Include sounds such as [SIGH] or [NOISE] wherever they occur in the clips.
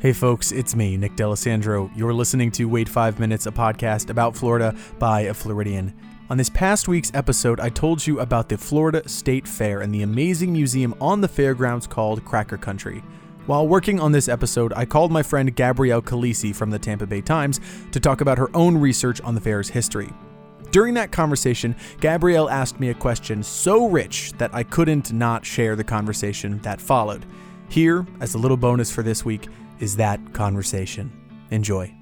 Hey folks, it's me, Nick D'Alessandro. You're listening to Wait 5 Minutes, a podcast about Florida by a Floridian. On this past week's episode, I told you about the Florida State Fair and the amazing museum on the fairgrounds called Cracker Country. While working on this episode, I called my friend Gabrielle Calise from the Tampa Bay Times to talk about her own research on the fair's history. During that conversation, Gabrielle asked me a question so rich that I couldn't not share the conversation that followed. Here, as a little bonus for this week, is that conversation. Enjoy.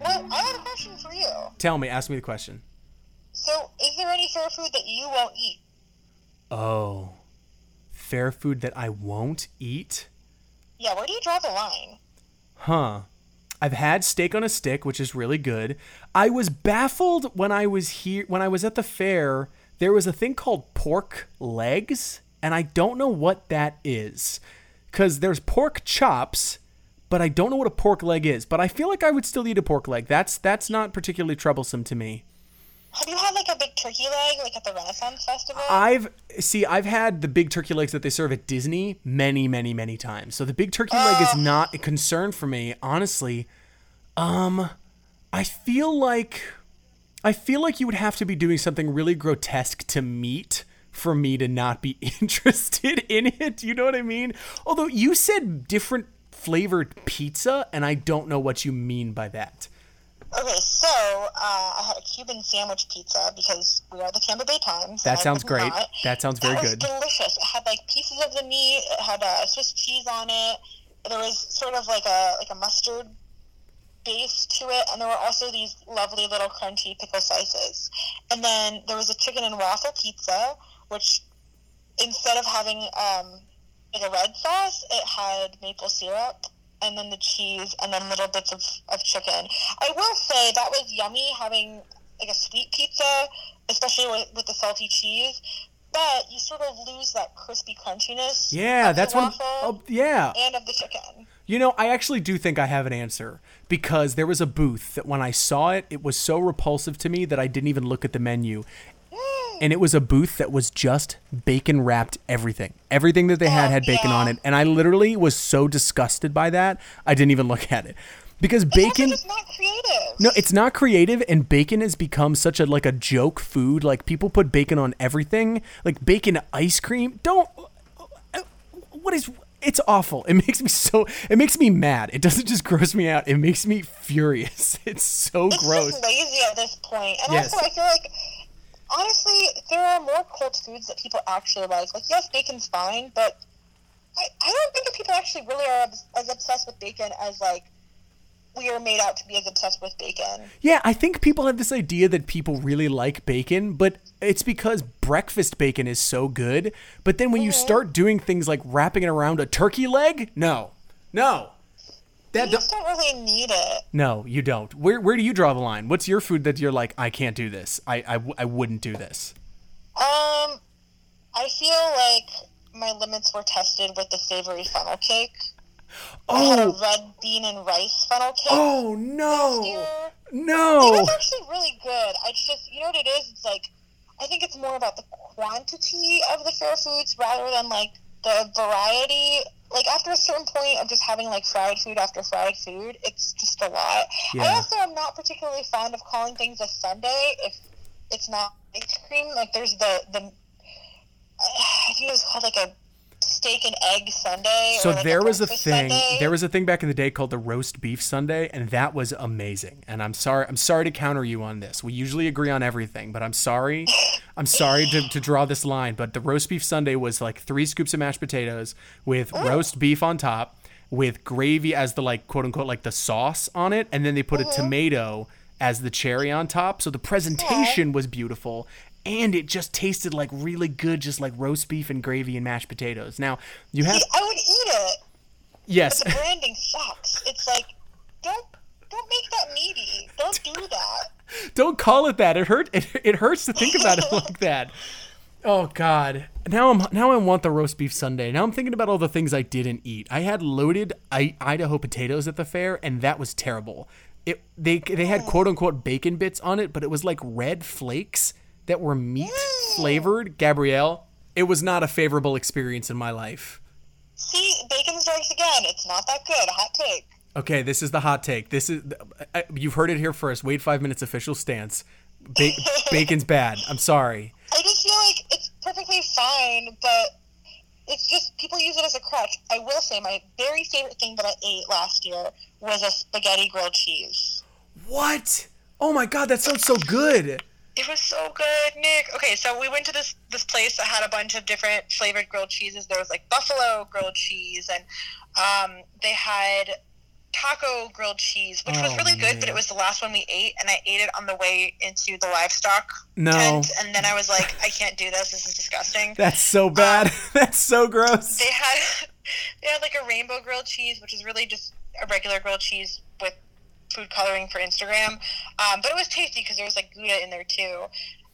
Well, I have a question for you. Tell me, ask me the question. So, is there any fair food that you won't eat? Oh, fair food that I won't eat? Yeah, where do you draw the line? Huh. I've had steak on a stick, which is really good. I was baffled when I was here when I was at the fair. There was a thing called pork legs, and I don't know what that is. Cuz there's pork chops, but I don't know what a pork leg is. But I feel like I would still eat a pork leg. That's that's not particularly troublesome to me. Have you had like a big turkey leg, like at the Renaissance Festival? I've see I've had the big turkey legs that they serve at Disney many many many times. So the big turkey leg is not a concern for me, honestly. Um I feel like I feel like you would have to be doing something really grotesque to meat for me to not be [LAUGHS] interested in it. You know what I mean? Although you said different flavored pizza and I don't know what you mean by that. okay, so uh, I had a Cuban sandwich pizza because we are the Tampa Bay Times. That sounds great. not- That sounds very that was good. delicious. It had like pieces of the meat. It had uh, Swiss cheese on it. There was sort of like a like a mustard base to it, and there were also these lovely little crunchy pickle slices. And then there was a chicken and waffle pizza, which instead of having um, like a red sauce, it had maple syrup. And then the cheese, and then little bits of, of chicken. I will say that was yummy having like a sweet pizza, especially with, with the salty cheese. But you sort of lose that crispy crunchiness. Yeah, that's what. waffle Oh, yeah. and of the chicken. You know, I actually do think I have an answer because there was a booth that when I saw it, it was so repulsive to me that I didn't even look at the menu. Mm. And it was a booth that was just bacon wrapped everything. Everything that they had Oh, had bacon yeah. on it. And I literally was so disgusted by that, I didn't even look at it. Because It's bacon just not creative. no, it's not creative, and bacon has become such a like a joke food. Like people put bacon on everything, like bacon ice cream. Don't. What is? It's awful. It makes me so. It makes me mad. It doesn't just gross me out. It makes me furious. [LAUGHS] It's so It's gross. just lazy at this point. And Yes. also, I feel like, honestly, there are more cult foods that people actually like. Like, yes, bacon's fine, but I, I don't think that people actually really are as obsessed with bacon as, like, we are made out to be as obsessed with bacon. Yeah, I think people have this idea that people really like bacon, but it's because breakfast bacon is so good. But then when you start doing things like wrapping it around a turkey leg, no, no, that You do- just don't really need it. No, you don't. Where where do you draw the line? What's your food that you're like, I can't do this. I I, I wouldn't do this. Um, I feel like my limits were tested with the savory funnel cake. I had a Oh, red bean and rice funnel cake. oh last no. It no. was actually really good. I just, you know what it is? It's like, I think it's more about the quantity of the fair foods rather than like the variety. Like after a certain point of just having like fried food after fried food, it's just a lot. Yeah. I also am not particularly fond of calling things a sundae if it's not ice cream. Like there's the the, I think it was called like a steak and egg sundae. So like there was a thing. sundae. There was a thing back in the day called the roast beef sundae, and that was amazing. And I'm sorry. I'm sorry to counter you on this. We usually agree on everything, but I'm sorry. I'm sorry to, to draw this line, but the roast beef sundae was like three scoops of mashed potatoes with mm. roast beef on top, with gravy as the like quote unquote like the sauce on it, and then they put a mm-hmm. tomato as the cherry on top. So the presentation was beautiful. And it just tasted like really good, just like roast beef and gravy and mashed potatoes. Now you have I would eat it. yes, the branding sucks. It's like, don't don't make that meaty. Don't do that. [LAUGHS] Don't call it that. It hurt. It, it hurts to think about it [LAUGHS] like that. Oh God. Now I'm now I want the roast beef sundae. Now I'm thinking about all the things I didn't eat. I had loaded I, Idaho potatoes at the fair, and that was terrible. It they they had oh. quote unquote bacon bits on it, but it was like red flakes that were meat flavored. Gabrielle, It was not a favorable experience in my life. See, bacon strikes again. It's not that good. Hot take. Okay, this is the hot take. This is you've heard it here first. Wait five minutes. Official stance. Ba- [LAUGHS] bacon's bad. I'm sorry. I just feel like it's perfectly fine, but it's just people use it as a crutch. I will say my very favorite thing that I ate last year was a spaghetti grilled cheese. What? Oh my god, that sounds so good. It was so good, Nick. Okay, so we went to this this place that had a bunch of different flavored grilled cheeses. There was like buffalo grilled cheese, and um, they had taco grilled cheese, which was Oh, really good. But it was the last one we ate, and I ate it on the way into the livestock No. tent. And then I was like, I can't do this. This is disgusting. That's so bad. [LAUGHS] That's so gross. They had [LAUGHS] they had like a rainbow grilled cheese, which is really just a regular grilled cheese with food coloring for Instagram. Um, but it was tasty because there was like Gouda in there too.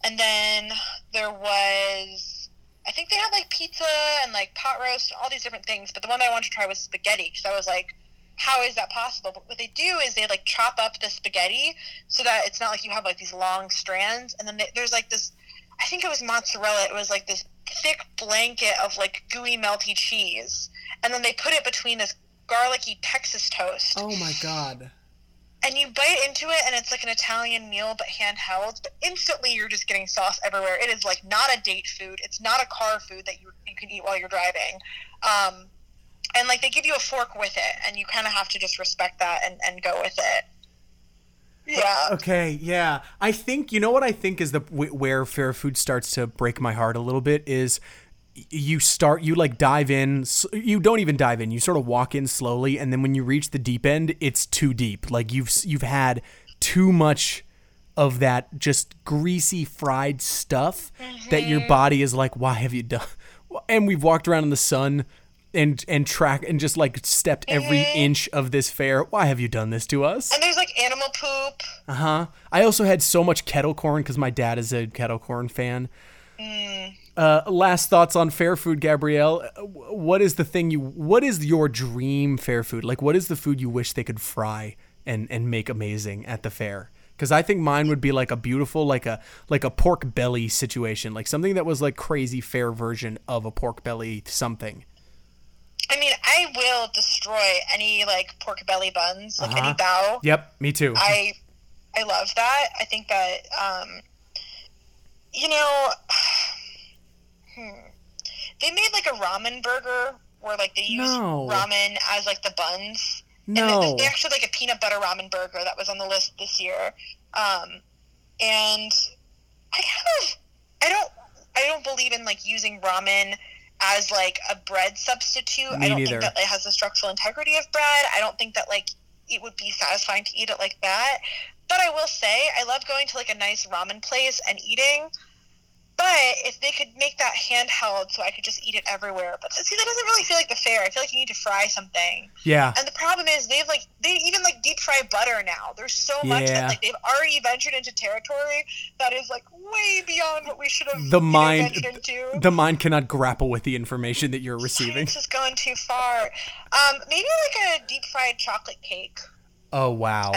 And then there was, I think they had like pizza and like pot roast, all these different things. But the one that I wanted to try was spaghetti because I was like, how is that possible? But what they do is they like chop up the spaghetti so that it's not like you have like these long strands. And then they, there's like this, I think it was mozzarella. It was like this thick blanket of like gooey melty cheese. And then they put it between this garlicky Texas toast Oh my god. And you bite into it and it's like an Italian meal but handheld, but instantly you're just getting sauce everywhere. It is like not a date food. It's not a car food that you, you can eat while you're driving. Um, and like they give you a fork with it and you kind of have to just respect that and, and go with it. Yeah. Okay, yeah. I think you know what I think is the where fair food starts to break my heart a little bit is you start you like dive in you don't even dive in you sort of walk in slowly and then when you reach the deep end it's too deep like you've you've had too much of that just greasy fried stuff that your body is like why have you done [LAUGHS] and we've walked around in the sun and and track and just like stepped every inch of this fair why have you done this to us And there's like animal poop. uh huh. I also had so much kettle corn because my dad is a kettle corn fan. Uh, last thoughts on fair food, Gabrielle. Uh, What is the thing you? What is your dream fair food? Like, what is the food you wish they could fry and and make amazing at the fair? Because I think mine would be like a beautiful, like a like a pork belly situation, like something that was like crazy fair version of a pork belly something. I mean, I will destroy any like pork belly buns, like Uh-huh. any bao. Yep, me too. I I love that. I think that um, you know, hmm, they made like a ramen burger where like they use No. ramen as like the buns. no. And they actually like a peanut butter ramen burger that was on the list this year. Um, and I kind of I don't I don't believe in like using ramen as like a bread substitute. Me I don't neither. think that it has the structural integrity of bread. I don't think that like it would be satisfying to eat it like that. But I will say I love going to like a nice ramen place and eating. But if they could make that handheld so I could just eat it everywhere. But see that doesn't really feel like the fair. I feel like you need to fry something. yeah. And the problem is they've like they even like deep fry butter now. There's so much Yeah. that like they've already ventured into territory that is like way beyond what we should have The mind- ventured into. The mind cannot grapple with the information that you're receiving. This has gone too far. Um, maybe like a deep fried chocolate cake. Oh wow.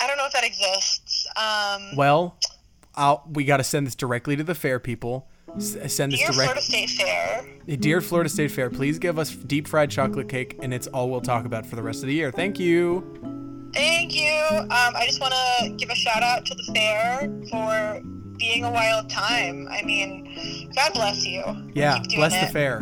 I don't know if that exists. Um, Well, I'll, we got to send this directly to the fair people. S- send this dear Florida direct. State Fair. Dear Florida State Fair, please give us deep fried chocolate cake, and it's all we'll talk about for the rest of the year. Thank you. Thank you. Um, I just want to give a shout out to the fair for being a wild time. I mean, God bless you. Yeah, bless the fair.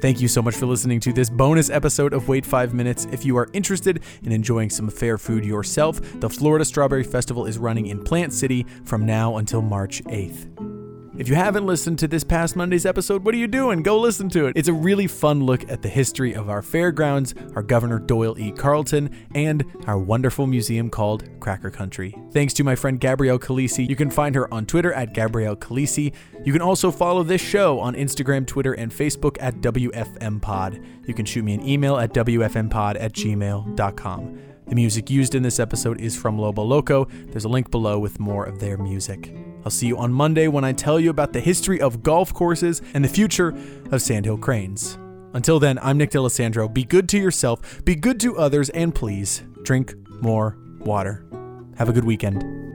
Thank you so much for listening to this bonus episode of Wait 5 Minutes. If you are interested in enjoying some fair food yourself, the Florida Strawberry Festival is running in Plant City from now until March 8th. If you haven't listened to this past Monday's episode, what are you doing? Go listen to it. It's a really fun look at the history of our fairgrounds, our Governor Doyle E. Carlton, and our wonderful museum called Cracker Country. Thanks to my friend Gabrielle Calise. You can find her on Twitter at Gabrielle Calise. You can also follow this show on Instagram, Twitter, and Facebook at WFMPod. You can shoot me an email at WFMPod at gmail.com. The music used in this episode is from Lobo Loco. There's a link below with more of their music. I'll see you on Monday when I tell you about the history of golf courses and the future of Sandhill Cranes. Until then, I'm Nick D'Alessandro. Be good to yourself, be good to others, and please drink more water. Have a good weekend.